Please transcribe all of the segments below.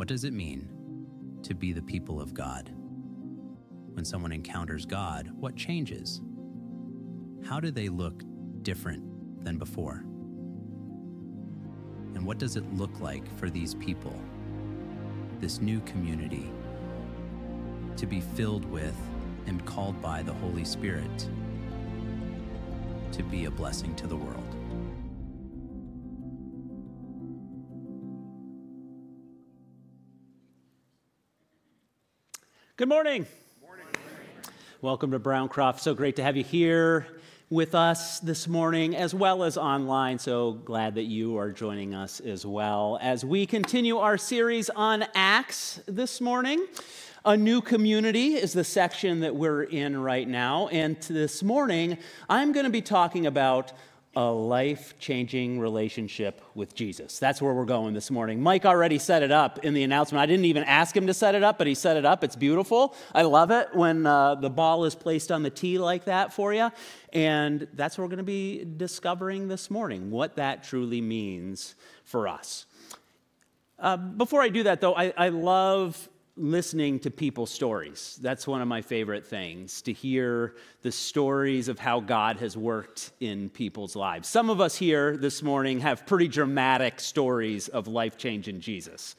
What does it mean to be the people of God? When someone encounters God, what changes? How do they look different than before? And what does it look like for these people, this new community, to be filled with and called by the Holy Spirit to be a blessing to the world? Good morning. morning. Welcome to Browncroft. So great to have you here with us this morning as well as online. So glad that you are joining us as well as we continue our series on Acts this morning. A new community is the section that we're in right now. And this morning, I'm going to be talking about a life changing relationship with Jesus. That's where we're going this morning. Mike already set it up in the announcement. I didn't even ask him to set it up, but he set it up. It's beautiful. I love it when uh, the ball is placed on the tee like that for you. And that's what we're going to be discovering this morning what that truly means for us. Uh, before I do that, though, I, I love listening to people's stories. That's one of my favorite things, to hear the stories of how God has worked in people's lives. Some of us here this morning have pretty dramatic stories of life change in Jesus.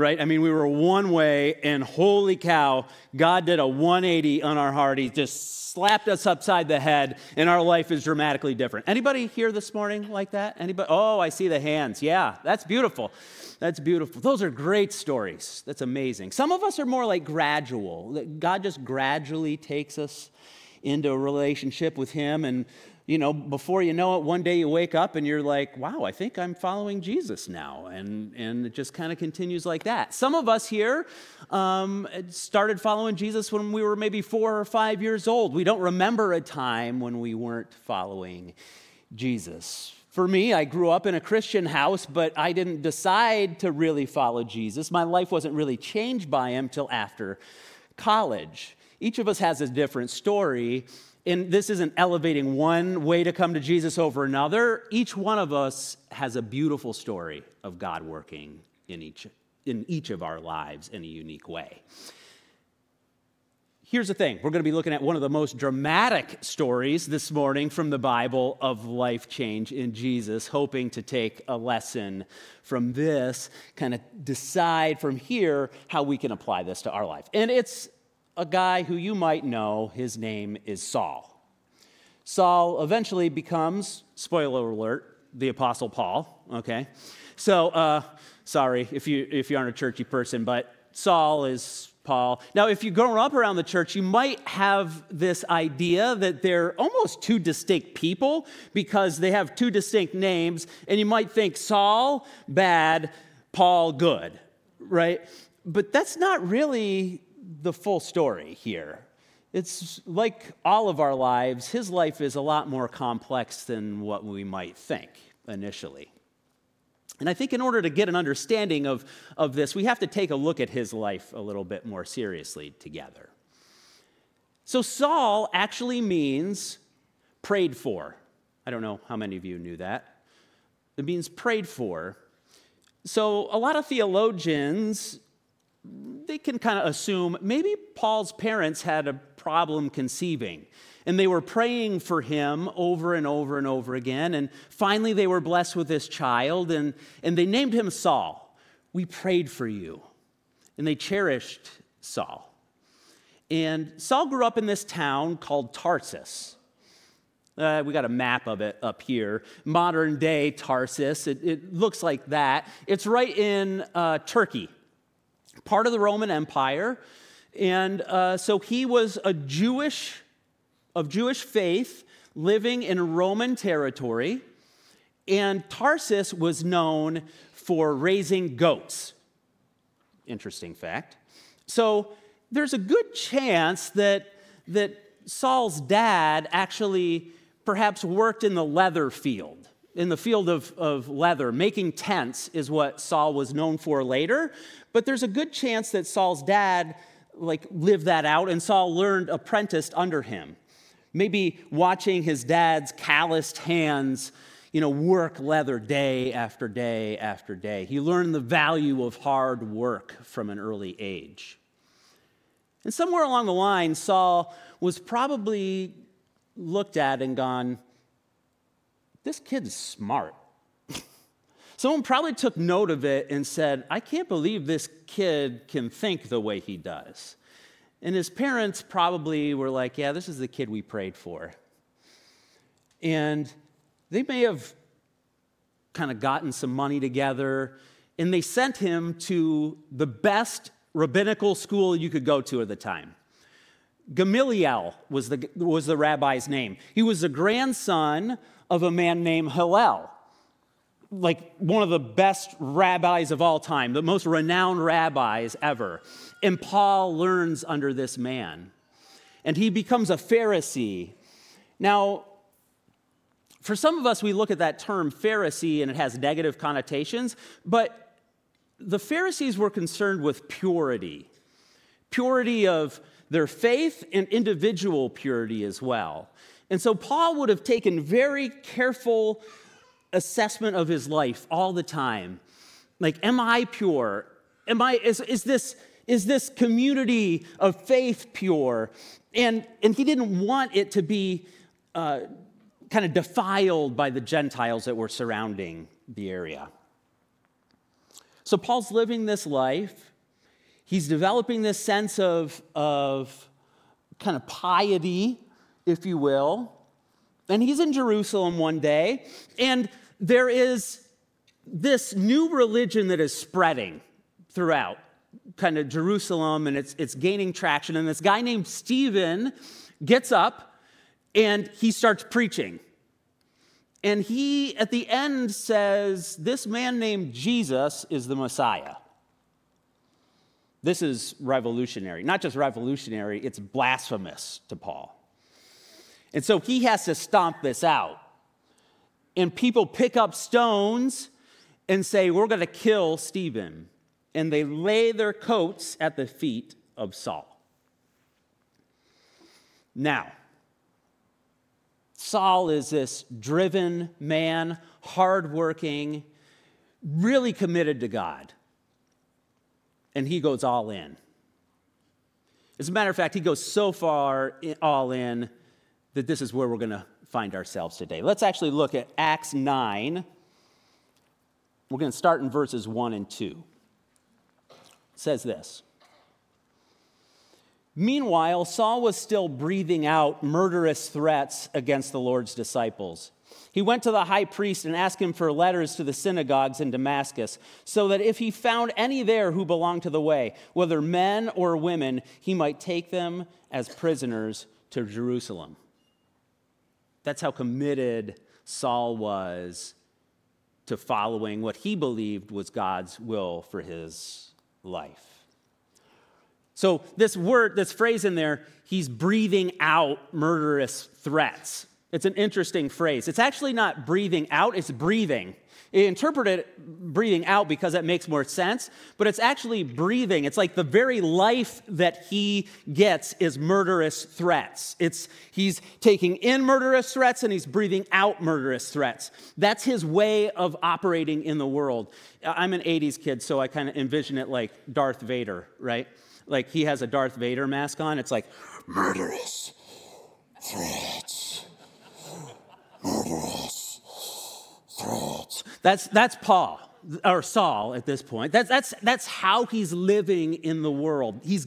Right? I mean, we were one way, and holy cow, God did a 180 on our heart. He just slapped us upside the head, and our life is dramatically different. Anybody here this morning like that? Anybody? Oh, I see the hands. Yeah, that's beautiful. That's beautiful. Those are great stories. That's amazing. Some of us are more like gradual. God just gradually takes us into a relationship with Him. And, you know, before you know it, one day you wake up and you're like, wow, I think I'm following Jesus now. And, and it just kind of continues like that. Some of us here um, started following Jesus when we were maybe four or five years old. We don't remember a time when we weren't following Jesus. For me, I grew up in a Christian house, but I didn't decide to really follow Jesus. My life wasn't really changed by him till after college. Each of us has a different story, and this isn't elevating one way to come to Jesus over another. Each one of us has a beautiful story of God working in each, in each of our lives in a unique way. Here's the thing we're going to be looking at one of the most dramatic stories this morning from the Bible of life change in Jesus, hoping to take a lesson from this, kind of decide from here how we can apply this to our life. And it's a guy who you might know. His name is Saul. Saul eventually becomes, spoiler alert, the Apostle Paul, okay? So, uh, sorry if, you, if you aren't a churchy person, but Saul is Paul. Now, if you've grown up around the church, you might have this idea that they're almost two distinct people because they have two distinct names, and you might think Saul, bad, Paul, good, right? But that's not really the full story here. It's like all of our lives, his life is a lot more complex than what we might think initially. And I think in order to get an understanding of, of this, we have to take a look at his life a little bit more seriously together. So, Saul actually means prayed for. I don't know how many of you knew that. It means prayed for. So, a lot of theologians, they can kind of assume maybe Paul's parents had a problem conceiving and they were praying for him over and over and over again. And finally, they were blessed with this child, and, and they named him Saul. We prayed for you. And they cherished Saul. And Saul grew up in this town called Tarsus. Uh, we got a map of it up here. Modern day Tarsus. It, it looks like that. It's right in uh, Turkey, part of the Roman Empire. And uh, so he was a Jewish of Jewish faith living in Roman territory, and Tarsus was known for raising goats. Interesting fact. So there's a good chance that, that Saul's dad actually perhaps worked in the leather field, in the field of, of leather. Making tents is what Saul was known for later, but there's a good chance that Saul's dad like lived that out and Saul learned apprenticed under him. Maybe watching his dad's calloused hands, you know, work leather day after day after day. He learned the value of hard work from an early age. And somewhere along the line, Saul was probably looked at and gone, This kid's smart. Someone probably took note of it and said, I can't believe this kid can think the way he does. And his parents probably were like, Yeah, this is the kid we prayed for. And they may have kind of gotten some money together and they sent him to the best rabbinical school you could go to at the time. Gamaliel was the, was the rabbi's name. He was the grandson of a man named Hillel, like one of the best rabbis of all time, the most renowned rabbis ever. And Paul learns under this man, and he becomes a Pharisee. Now, for some of us, we look at that term Pharisee and it has negative connotations, but the Pharisees were concerned with purity purity of their faith and individual purity as well. And so Paul would have taken very careful assessment of his life all the time. Like, am I pure? Am I, is, is this, is this community of faith pure? And, and he didn't want it to be uh, kind of defiled by the Gentiles that were surrounding the area. So Paul's living this life. He's developing this sense of, of kind of piety, if you will. And he's in Jerusalem one day, and there is this new religion that is spreading throughout kind of Jerusalem, and it's, it's gaining traction. And this guy named Stephen gets up and he starts preaching. And he, at the end, says, This man named Jesus is the Messiah. This is revolutionary. Not just revolutionary, it's blasphemous to Paul. And so he has to stomp this out. And people pick up stones and say, We're going to kill Stephen. And they lay their coats at the feet of Saul. Now, Saul is this driven man, hardworking, really committed to God. And he goes all in. As a matter of fact, he goes so far all in that this is where we're going to find ourselves today. Let's actually look at Acts 9. We're going to start in verses 1 and 2. It says this. Meanwhile, Saul was still breathing out murderous threats against the Lord's disciples. He went to the high priest and asked him for letters to the synagogues in Damascus, so that if he found any there who belonged to the way, whether men or women, he might take them as prisoners to Jerusalem. That's how committed Saul was to following what he believed was God's will for his life. So, this word, this phrase in there, he's breathing out murderous threats. It's an interesting phrase. It's actually not breathing out, it's breathing. Interpret it breathing out because that makes more sense, but it's actually breathing. It's like the very life that he gets is murderous threats. It's he's taking in murderous threats and he's breathing out murderous threats. That's his way of operating in the world. I'm an 80s kid, so I kind of envision it like Darth Vader, right? like he has a Darth Vader mask on. It's like murderous threats, murderous That's that's Paul or Saul at this point. That's that's that's how he's living in the world. He's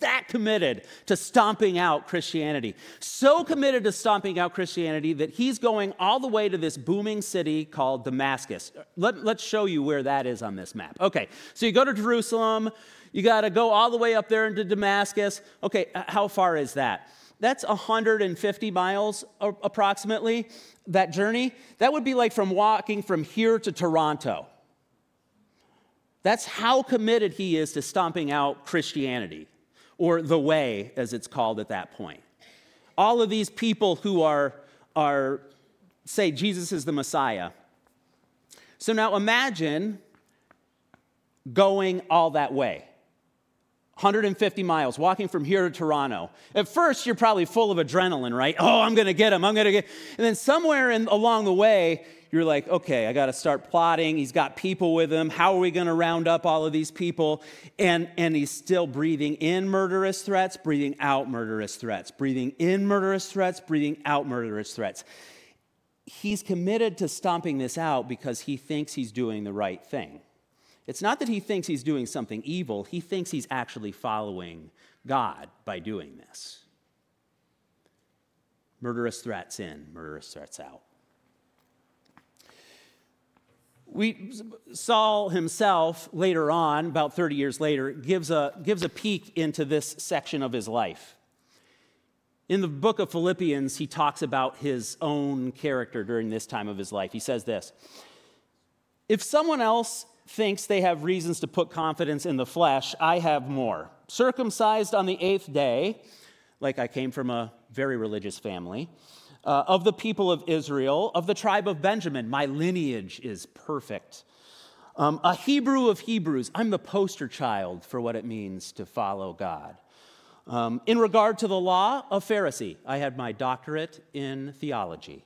that committed to stomping out Christianity. So committed to stomping out Christianity that he's going all the way to this booming city called Damascus. Let, us show you where that is on this map. Okay, so you go to Jerusalem, you got to go all the way up there into Damascus. Okay, uh, how far is that? That's 150 miles approximately, that journey. That would be like from walking from here to Toronto. That's how committed he is to stomping out Christianity, or the way, as it's called at that point. All of these people who are, are say Jesus is the Messiah. So now imagine going all that way. 150 miles, walking from here to Toronto. At first, you're probably full of adrenaline, right? Oh, I'm to get him. I'm to get. And then somewhere in, along the way, you're like, okay, I got to start plotting. He's got people with him. How are we to round up all of these people? And, and he's still breathing in murderous threats, breathing out murderous threats, breathing in murderous threats, breathing out murderous threats. He's committed to stomping this out because he thinks he's doing the right thing. It's not that he thinks he's doing something evil, he thinks he's actually following God by doing this. Murderous threats in, murderous threats out. We, Saul himself, later on, about 30 years later, gives a, gives a peek into this section of his life. In the book of Philippians, he talks about his own character during this time of his life. He says this If someone else thinks they have reasons to put confidence in the flesh, I have more. Circumcised on the eighth day, like I came from a very religious family, uh, of the people of Israel, of the tribe of Benjamin. My lineage is perfect. Um, a Hebrew of Hebrews. I'm the poster child for what it means to follow God. Um, in regard to the law, a Pharisee. I had my doctorate in theology.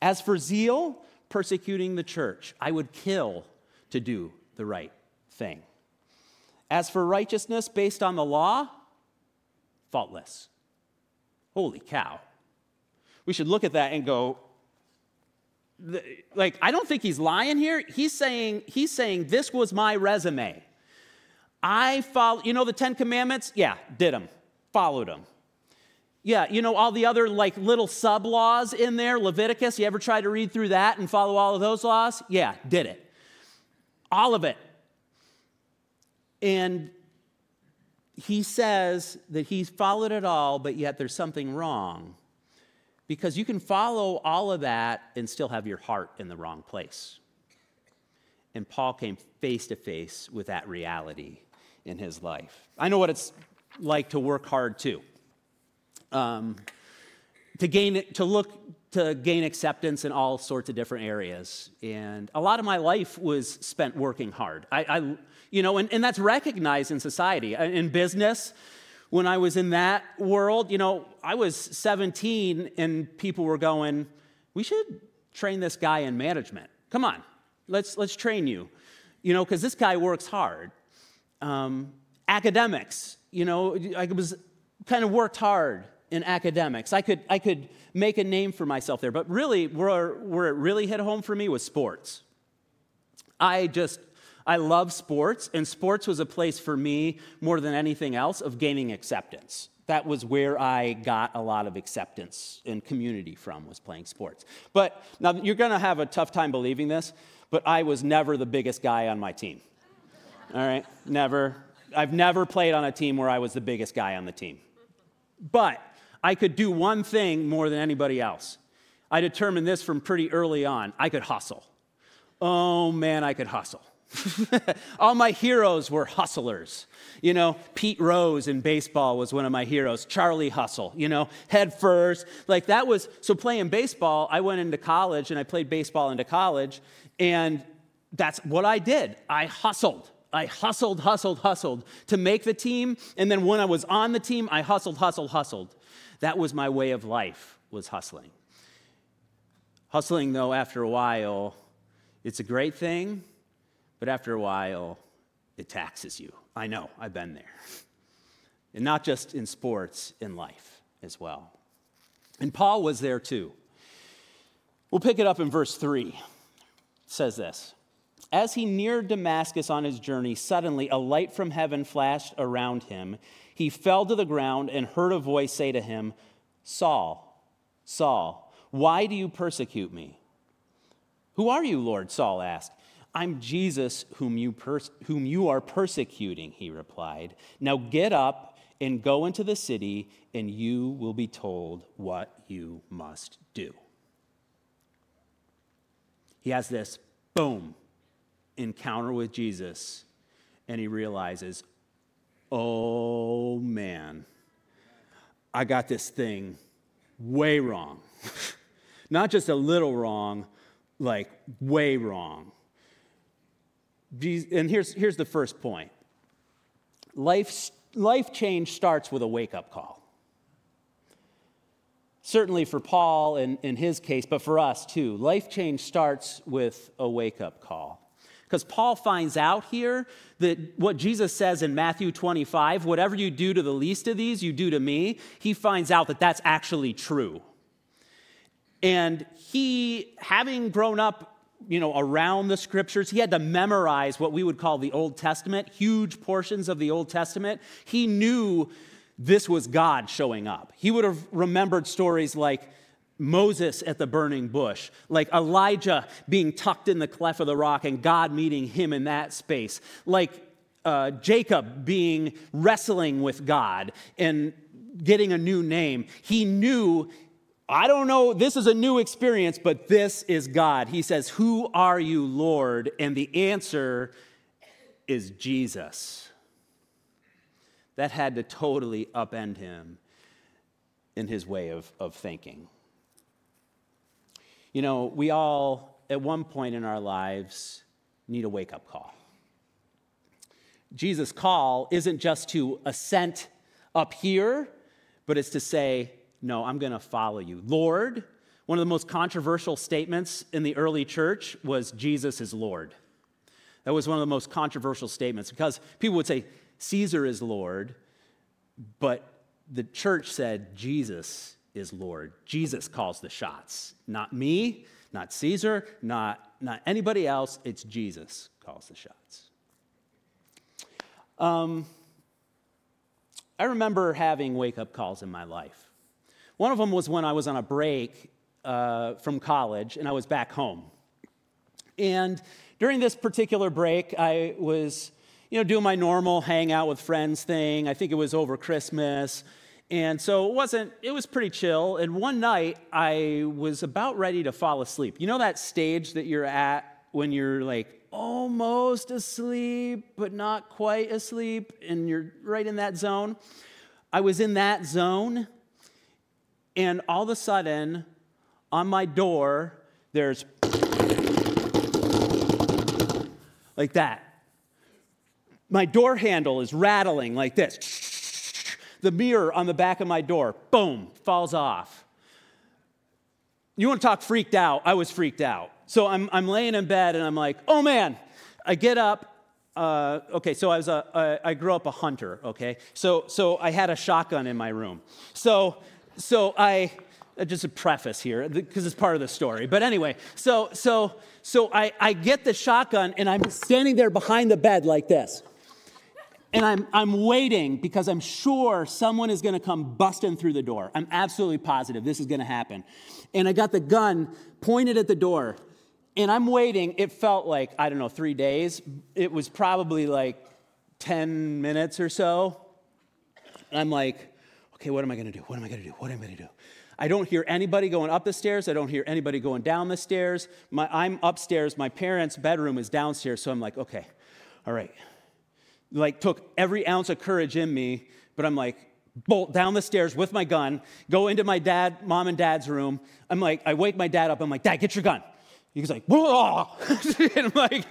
As for zeal, persecuting the church, I would kill to do the right thing. As for righteousness based on the law, faultless. Holy cow. We should look at that and go, like, I don't think he's lying here. He's saying, he's saying, this was my resume. I follow, you know, the Ten Commandments? Yeah, did them, followed them. Yeah, you know, all the other like little sub laws in there, Leviticus, you ever try to read through that and follow all of those laws? Yeah, did it all of it. And he says that he's followed it all, but yet there's something wrong. Because you can follow all of that and still have your heart in the wrong place. And Paul came face to face with that reality in his life. I know what it's like to work hard too. Um, to gain it to look to gain acceptance in all sorts of different areas. And a lot of my life was spent working hard. I, I you know, and, and that's recognized in society. Uh, in business, when I was in that world, you know, I was 17 and people were going, we should train this guy in management. Come on, let's, let's train you. You know, because this guy works hard. Um, academics, you know, I was kind of worked hard in academics. I could, I could make a name for myself there. But really, where, where it really hit home for me was sports. I just, I love sports, and sports was a place for me, more than anything else, of gaining acceptance. That was where I got a lot of acceptance and community from, was playing sports. But now you're gonna have a tough time believing this, but I was never the biggest guy on my team. All right, never. I've never played on a team where I was the biggest guy on the team. But I could do one thing more than anybody else. I determined this from pretty early on. I could hustle. Oh man, I could hustle. All my heroes were hustlers. You know, Pete Rose in baseball was one of my heroes. Charlie Hustle, you know, head first. Like that was, so playing baseball, I went into college and I played baseball into college, and that's what I did. I hustled. I hustled, hustled, hustled to make the team. And then when I was on the team, I hustled, hustled, hustled. That was my way of life, was hustling. Hustling, though, after a while, it's a great thing, but after a while, it taxes you. I know, I've been there. And not just in sports, in life as well. And Paul was there too. We'll pick it up in verse 3. It says this As he neared Damascus on his journey, suddenly a light from heaven flashed around him he fell to the ground and heard a voice say to him, Saul, Saul, why do you persecute me? Who are you, Lord? Saul asked. I'm Jesus whom you, pers- whom you are persecuting, he replied. Now get up and go into the city, and you will be told what you must do. He has this boom encounter with Jesus, and he realizes, oh man, I got this thing way wrong. Not just a little wrong, like way wrong. And here's, here's the first point life, life change starts with a wake up call. certainly for Paul in, in his case, but for us too. Life change starts with a wake up call. Because Paul finds out here that what Jesus says in Matthew 25, whatever you do to the least of these, you do to me, he finds out that that's actually true. And he, having grown up you know, around the scriptures. He had to memorize what we would call the Old Testament, huge portions of the Old Testament. He knew this was God showing up. He would have remembered stories like Moses at the burning bush, like Elijah being tucked in the cleft of the rock and God meeting him in that space, like uh, Jacob being wrestling with God and getting a new name. He knew I don't know, this is a new experience, but this is God. He says, Who are you, Lord? And the answer is Jesus. That had to totally upend him in his way of, of thinking. You know, we all, at one point in our lives, need a wake up call. Jesus' call isn't just to assent up here, but it's to say, no, I'm going to follow you. Lord, one of the most controversial statements in the early church was Jesus is Lord. That was one of the most controversial statements because people would say Caesar is Lord, but the church said Jesus is Lord. Jesus calls the shots. Not me, not Caesar, not, not anybody else. It's Jesus calls the shots. Um, I remember having wake up calls in my life. One of them was when I was on a break uh, from college and I was back home. And during this particular break, I was, you know, doing my normal hang out with friends thing. I think it was over Christmas. And so it wasn't, it was pretty chill. And one night I was about ready to fall asleep. You know that stage that you're at when you're like almost asleep, but not quite asleep, and you're right in that zone? I was in that zone and all of a sudden, on my door, there's like that. My door handle is rattling like this. The mirror on the back of my door, boom, falls off. You want to talk freaked out? I was freaked out. So I'm, I'm laying in bed and I'm like, oh man. I get up. Uh, okay, so I was a, a, I grew up a hunter. Okay, so so I had a shotgun in my room. So so I uh, just a preface here because it's part of the story. But anyway, so so so I, I get the shotgun and I'm standing there behind the bed like this. And I'm, I'm waiting because I'm sure someone is going to come busting through the door. I'm absolutely positive this is going to happen. And I got the gun pointed at the door. And I'm waiting. It felt like, I don't know, three days. It was probably like 10 minutes or so. And I'm like, okay, what am I going to do? What am I going to do? What am I going to do? I don't hear anybody going up the stairs. I don't hear anybody going down the stairs. My, I'm upstairs. My parents' bedroom is downstairs. So I'm like, okay, all right. Like, took every ounce of courage in me, but I'm like, bolt down the stairs with my gun, go into my dad, mom and dad's room. I'm like, I wake my dad up. I'm like, Dad, get your gun. He's like, Whoa! and like,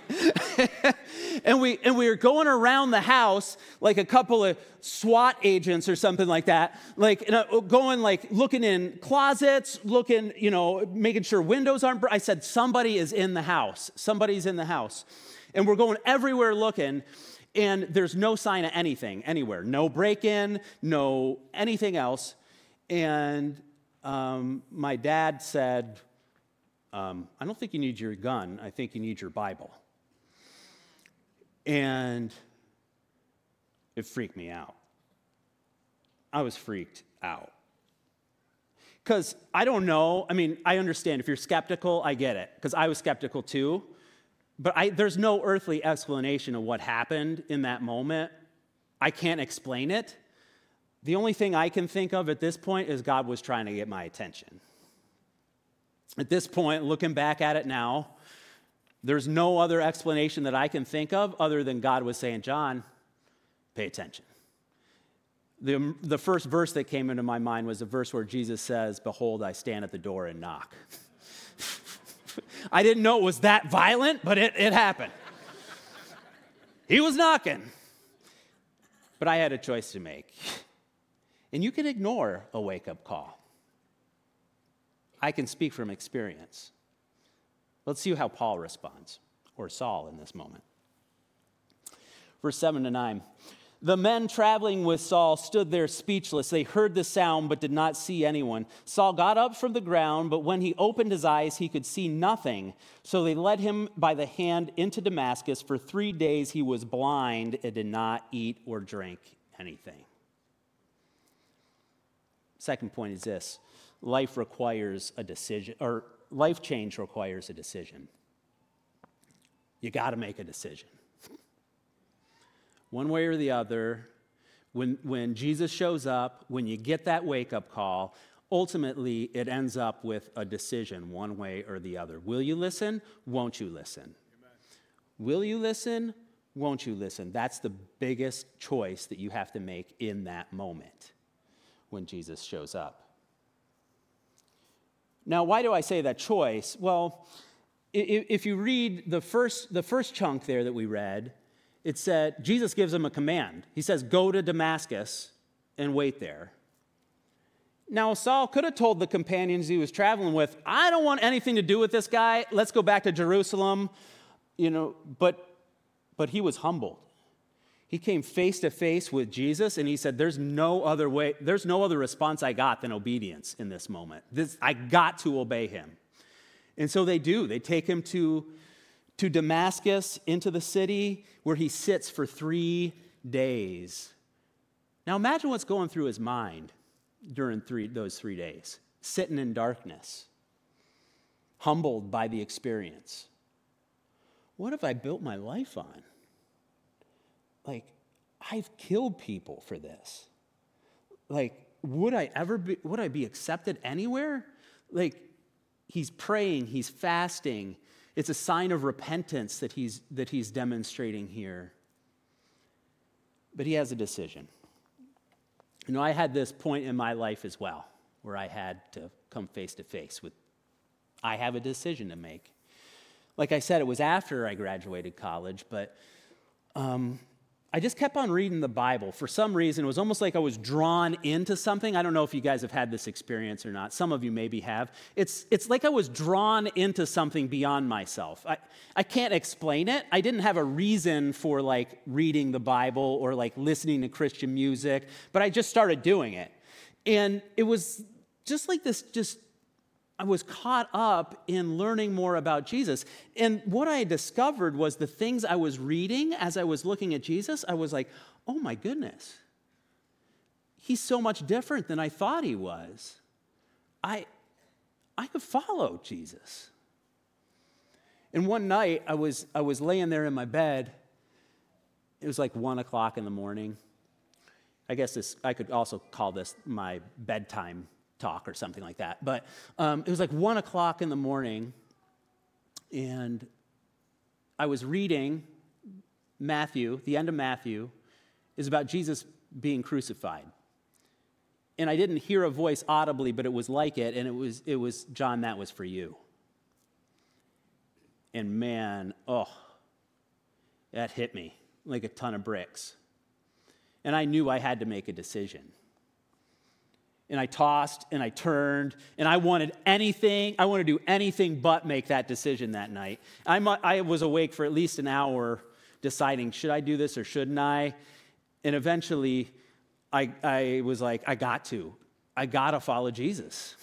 and we and we were going around the house like a couple of SWAT agents or something like that, like going like looking in closets, looking, you know, making sure windows aren't. I said, somebody is in the house. Somebody's in the house, and we're going everywhere looking, and there's no sign of anything anywhere. No break-in, no anything else, and um, my dad said um, I don't think you need your gun, I think you need your Bible. And it freaked me out. I was freaked out. Because I don't know, I mean, I understand if you're skeptical, I get it, because I was skeptical too. But I, there's no earthly explanation of what happened in that moment. I can't explain it. The only thing I can think of at this point is God was trying to get my attention. At this point, looking back at it now, there's no other explanation that I can think of other than God was saying, John, pay attention. The, the first verse that came into my mind was a verse where Jesus says, Behold, I stand at the door and knock. I didn't know it was that violent, but it, it happened. he was knocking. But I had a choice to make. And you can ignore a wake up call. I can speak from experience. Let's see how Paul responds, or Saul in this moment. Verse 7 to 9. The men traveling with Saul stood there speechless. They heard the sound but did not see anyone. Saul got up from the ground, but when he opened his eyes, he could see nothing. So they led him by the hand into Damascus. For three days he was blind and did not eat or drink anything. Second point is this life requires a decision, or life change requires a decision. You got to make a decision one way or the other, when, when Jesus shows up, when you get that wake up call, ultimately it ends up with a decision one way or the other. Will you listen? Won't you listen? Amen. Will you listen? Won't you listen? That's the biggest choice that you have to make in that moment when Jesus shows up. Now, why do I say that choice? Well, if you read the first, the first chunk there that we read, it said, Jesus gives him a command. He says, Go to Damascus and wait there. Now, Saul could have told the companions he was traveling with, I don't want anything to do with this guy. Let's go back to Jerusalem. You know, but but he was humbled. He came face to face with Jesus and he said, There's no other way, there's no other response I got than obedience in this moment. This, I got to obey him. And so they do. They take him to to Damascus into the city where he sits for three days. Now imagine what's going through his mind during three, those three days sitting in darkness, humbled by the experience. What have I built my life on? Like, I've killed people for this. Like, would I ever be, would I be accepted anywhere? Like, he's praying, he's fasting, it's a sign of repentance that he's, that he's demonstrating here. But he has a decision. You know, I had this point in my life as well where I had to come face to face with, I have a decision to make. Like I said, it was after I graduated college, but um, I just kept on reading the Bible. For some reason, it was almost like I was drawn into something. I don't know if you guys have had this experience or not. Some of you maybe have. It's, it's like I was drawn into something beyond myself. I, I can't explain it. I didn't have a reason for like reading the Bible or like listening to Christian music, but I just started doing it. And it was just like this just I was caught up in learning more about Jesus. And what I discovered was the things I was reading as I was looking at Jesus, I was like, oh my goodness, he's so much different than I thought he was. I, I could follow Jesus. And one night I was, I was laying there in my bed. It was like one o'clock in the morning. I guess this, I could also call this my bedtime talk or something like that. But um, it was like one o'clock in the morning, and I was reading Matthew, the end of Matthew is about Jesus being crucified. And I didn't hear a voice audibly, but it was like it, and it was, it was John, that was for you. And man, oh, that hit me like a ton of bricks. And I knew I had to make a decision and I tossed and I turned and I wanted anything, I wanted to do anything but make that decision that night. I, I was awake for at least an hour deciding, should I do this or shouldn't I? And eventually I, I was like, I got to. I got to follow Jesus.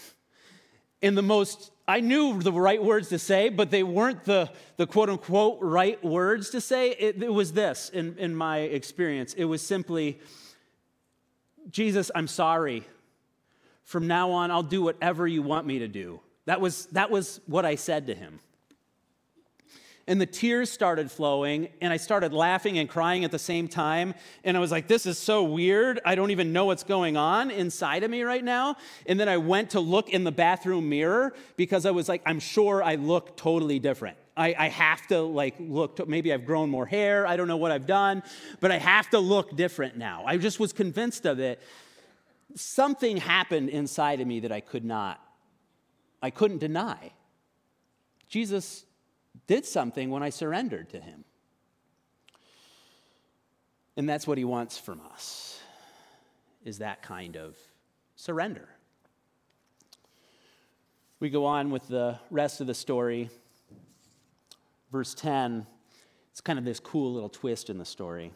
In the most, I knew the right words to say, but they weren't the, the quote unquote right words to say. It, it was this in, in my experience. It was simply, Jesus, I'm sorry from now on, I'll do whatever you want me to do. That was, that was what I said to him. And the tears started flowing, and I started laughing and crying at the same time. And I was like, this is so weird. I don't even know what's going on inside of me right now. And then I went to look in the bathroom mirror because I was like, I'm sure I look totally different. I, I have to like look, to, maybe I've grown more hair. I don't know what I've done, but I have to look different now. I just was convinced of it something happened inside of me that I could not, I couldn't deny. Jesus did something when I surrendered to him. And that's what he wants from us, is that kind of surrender. We go on with the rest of the story. Verse 10, it's kind of this cool little twist in the story.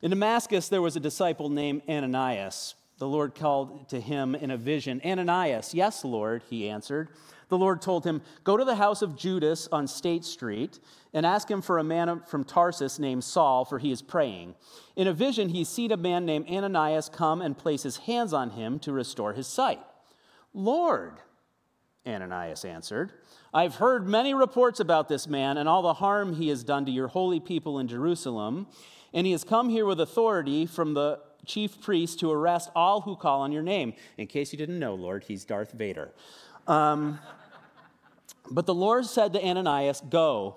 In Damascus, there was a disciple named Ananias. The Lord called to him in a vision, Ananias, yes, Lord, he answered. The Lord told him, Go to the house of Judas on Straight Street and ask him for a man from Tarsus named Saul, for he is praying. In a vision, he sees a man named Ananias come and place his hands on him to restore his sight. Lord, Ananias answered, I've heard many reports about this man and all the harm he has done to your holy people in Jerusalem, and he has come here with authority from the chief priest to arrest all who call on your name. In case you didn't know, Lord, he's Darth Vader. Um, but the Lord said to Ananias, Go.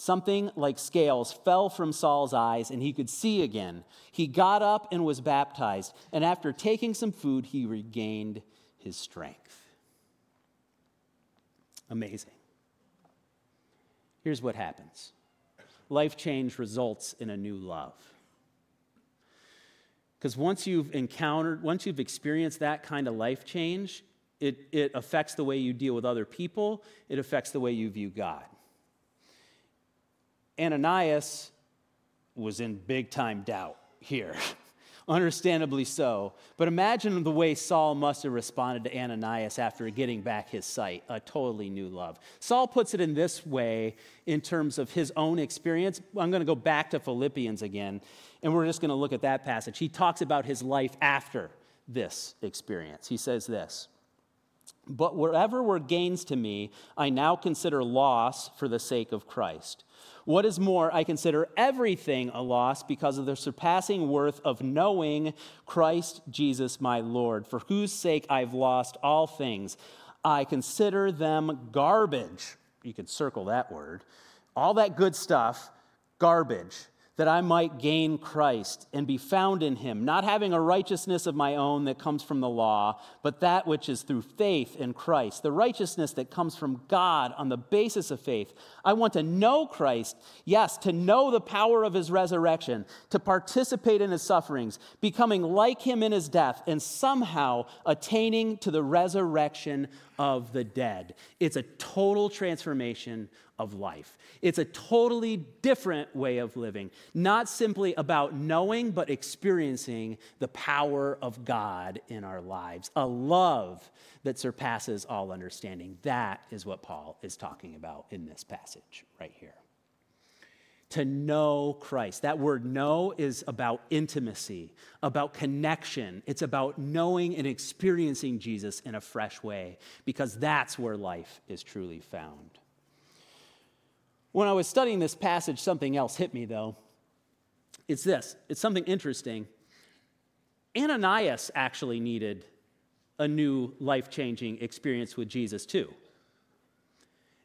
Something like scales fell from Saul's eyes, and he could see again. He got up and was baptized, and after taking some food, he regained his strength. Amazing. Here's what happens life change results in a new love. Because once you've encountered, once you've experienced that kind of life change, it, it affects the way you deal with other people, it affects the way you view God. Ananias was in big time doubt here. Understandably so. But imagine the way Saul must have responded to Ananias after getting back his sight a totally new love. Saul puts it in this way in terms of his own experience. I'm going to go back to Philippians again, and we're just going to look at that passage. He talks about his life after this experience. He says this But whatever were gains to me, I now consider loss for the sake of Christ. What is more, I consider everything a loss because of the surpassing worth of knowing Christ Jesus my Lord, for whose sake I've lost all things. I consider them garbage. You could circle that word. All that good stuff, garbage that I might gain Christ and be found in him, not having a righteousness of my own that comes from the law, but that which is through faith in Christ, the righteousness that comes from God on the basis of faith. I want to know Christ, yes, to know the power of his resurrection, to participate in his sufferings, becoming like him in his death, and somehow attaining to the resurrection of the dead. It's a total transformation of life. It's a totally different way of living, not simply about knowing, but experiencing the power of God in our lives, a love that surpasses all understanding. That is what Paul is talking about in this passage right here. To know Christ. That word know is about intimacy, about connection. It's about knowing and experiencing Jesus in a fresh way, because that's where life is truly found. When I was studying this passage, something else hit me, though. It's this it's something interesting. Ananias actually needed a new life changing experience with Jesus, too.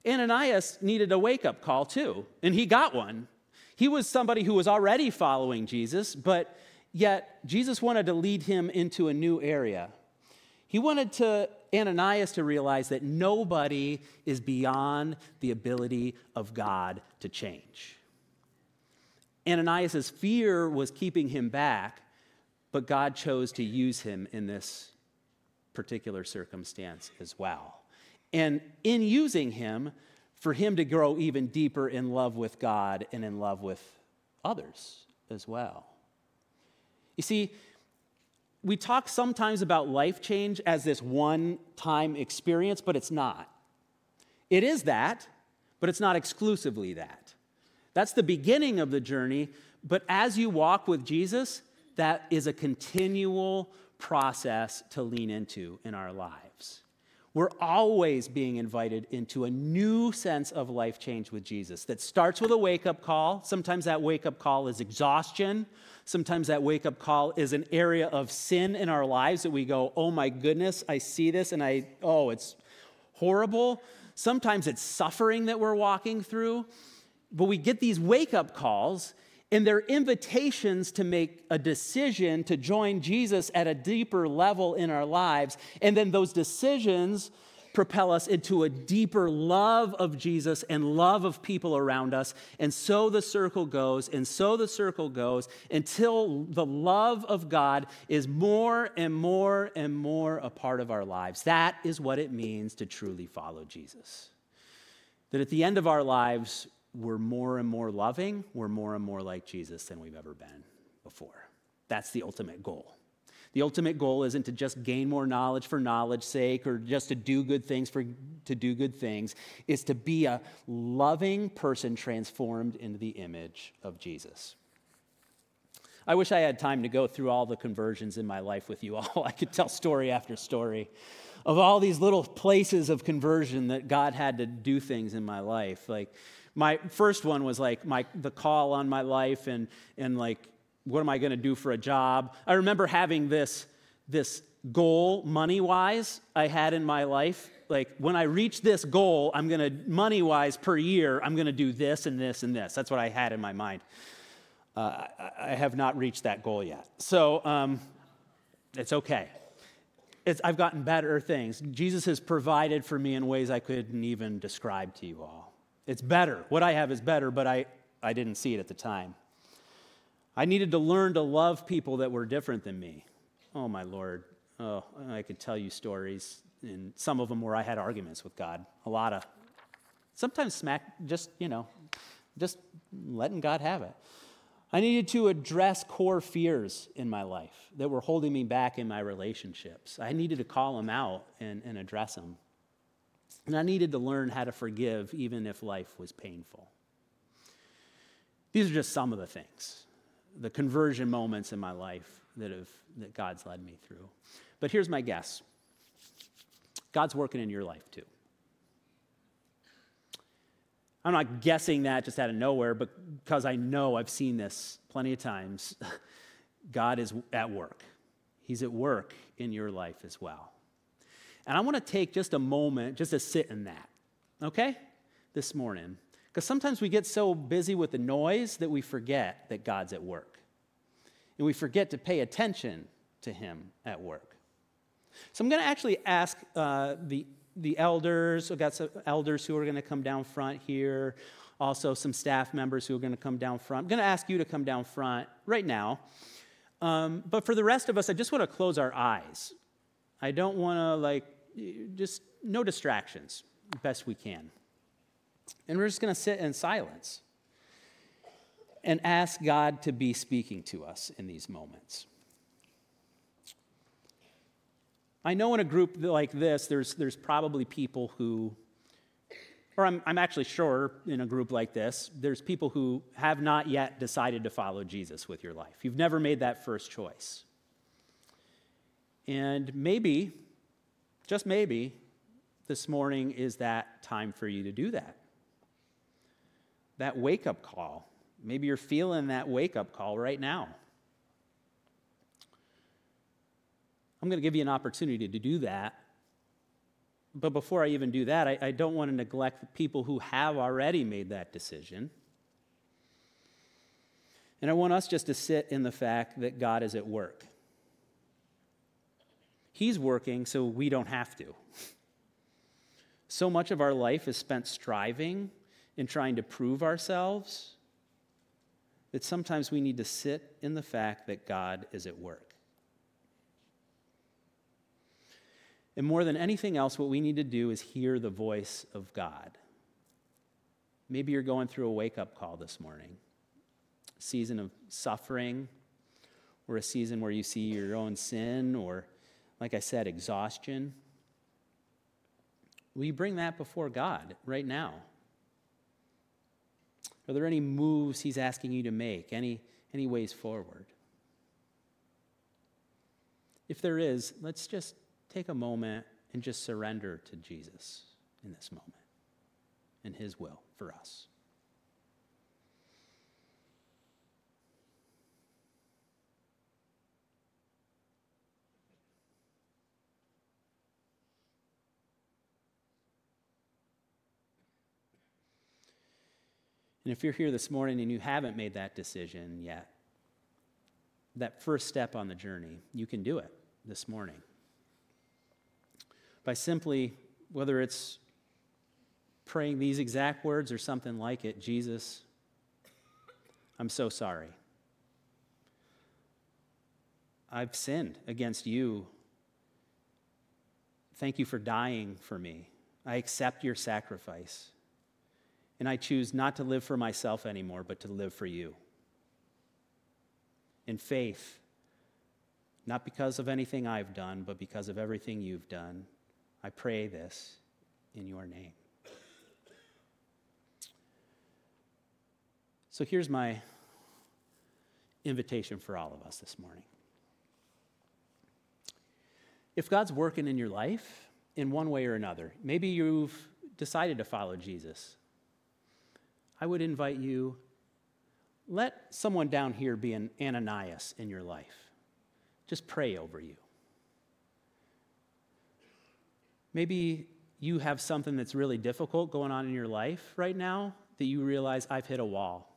Ananias needed a wake up call, too, and he got one. He was somebody who was already following Jesus, but yet Jesus wanted to lead him into a new area. He wanted to Ananias to realize that nobody is beyond the ability of God to change. Ananias' fear was keeping him back, but God chose to use him in this particular circumstance as well. And in using him, for him to grow even deeper in love with God and in love with others as well. You see, we talk sometimes about life change as this one time experience, but it's not. It is that, but it's not exclusively that. That's the beginning of the journey, but as you walk with Jesus, that is a continual process to lean into in our lives. We're always being invited into a new sense of life change with Jesus that starts with a wake up call. Sometimes that wake up call is exhaustion. Sometimes that wake up call is an area of sin in our lives that we go, oh my goodness, I see this and I, oh, it's horrible. Sometimes it's suffering that we're walking through. But we get these wake up calls, and they're invitations to make a decision to join Jesus at a deeper level in our lives. And then those decisions propel us into a deeper love of Jesus and love of people around us. And so the circle goes, and so the circle goes until the love of God is more and more and more a part of our lives. That is what it means to truly follow Jesus. That at the end of our lives, we're more and more loving, we're more and more like Jesus than we've ever been before. That's the ultimate goal. The ultimate goal isn't to just gain more knowledge for knowledge's sake or just to do good things for to do good things. It's to be a loving person transformed into the image of Jesus. I wish I had time to go through all the conversions in my life with you all. I could tell story after story of all these little places of conversion that God had to do things in my life. Like my first one was like my the call on my life and and like what am I going to do for a job? I remember having this, this goal money wise I had in my life. Like when I reach this goal, I'm going to, money wise per year, I'm going to do this and this and this. That's what I had in my mind. Uh, I have not reached that goal yet. So um, it's okay. It's, I've gotten better things. Jesus has provided for me in ways I couldn't even describe to you all. It's better. What I have is better, but I, I didn't see it at the time. I needed to learn to love people that were different than me. Oh, my Lord. Oh, I could tell you stories, and some of them where I had arguments with God. A lot of, sometimes smack, just, you know, just letting God have it. I needed to address core fears in my life that were holding me back in my relationships. I needed to call them out and, and address them. And I needed to learn how to forgive even if life was painful. These are just some of the things the conversion moments in my life that, have, that God's led me through. But here's my guess God's working in your life too. I'm not guessing that just out of nowhere, but because I know I've seen this plenty of times. God is at work. He's at work in your life as well. And I want to take just a moment just to sit in that, okay? This morning. Because sometimes we get so busy with the noise that we forget that God's at work. And we forget to pay attention to Him at work. So I'm going to actually ask uh, the, the elders, we've got some elders who are going to come down front here, also some staff members who are going to come down front. I'm going to ask you to come down front right now. Um, but for the rest of us, I just want to close our eyes. I don't want to, like, just no distractions, best we can. And we're just going to sit in silence and ask God to be speaking to us in these moments. I know in a group like this, there's, there's probably people who, or I'm, I'm actually sure in a group like this, there's people who have not yet decided to follow Jesus with your life. You've never made that first choice. And maybe, just maybe, this morning is that time for you to do that that wake up call. Maybe you're feeling that wake up call right now. I'm going to give you an opportunity to do that. But before I even do that, I, I don't want to neglect the people who have already made that decision. And I want us just to sit in the fact that God is at work. He's working so we don't have to. So much of our life is spent striving in trying to prove ourselves, that sometimes we need to sit in the fact that God is at work. And more than anything else, what we need to do is hear the voice of God. Maybe you're going through a wake up call this morning, a season of suffering, or a season where you see your own sin, or, like I said, exhaustion. You bring that before God right now? Are there any moves he's asking you to make? Any, any ways forward? If there is, let's just take a moment and just surrender to Jesus in this moment and his will for us. And if you're here this morning and you haven't made that decision yet, that first step on the journey, you can do it this morning. By simply, whether it's praying these exact words or something like it Jesus, I'm so sorry. I've sinned against you. Thank you for dying for me. I accept your sacrifice. And I choose not to live for myself anymore, but to live for you. In faith, not because of anything I've done, but because of everything you've done, I pray this in your name. So here's my invitation for all of us this morning. If God's working in your life in one way or another, maybe you've decided to follow Jesus, I would invite you let someone down here be an Ananias in your life. Just pray over you. Maybe you have something that's really difficult going on in your life right now that you realize I've hit a wall.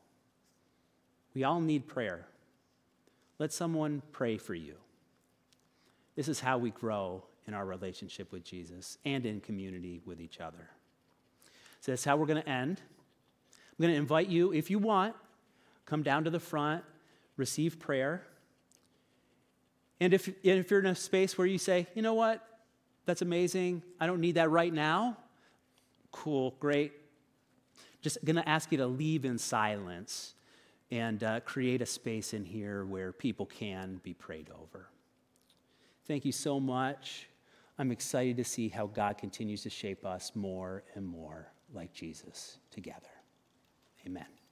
We all need prayer. Let someone pray for you. This is how we grow in our relationship with Jesus and in community with each other. So that's how we're going to end. I'm going to invite you, if you want, come down to the front, receive prayer. And if, if you're in a space where you say, you know what, that's amazing, I don't need that right now, cool, great. Just going to ask you to leave in silence and uh, create a space in here where people can be prayed over. Thank you so much. I'm excited to see how God continues to shape us more and more like Jesus together. Amen.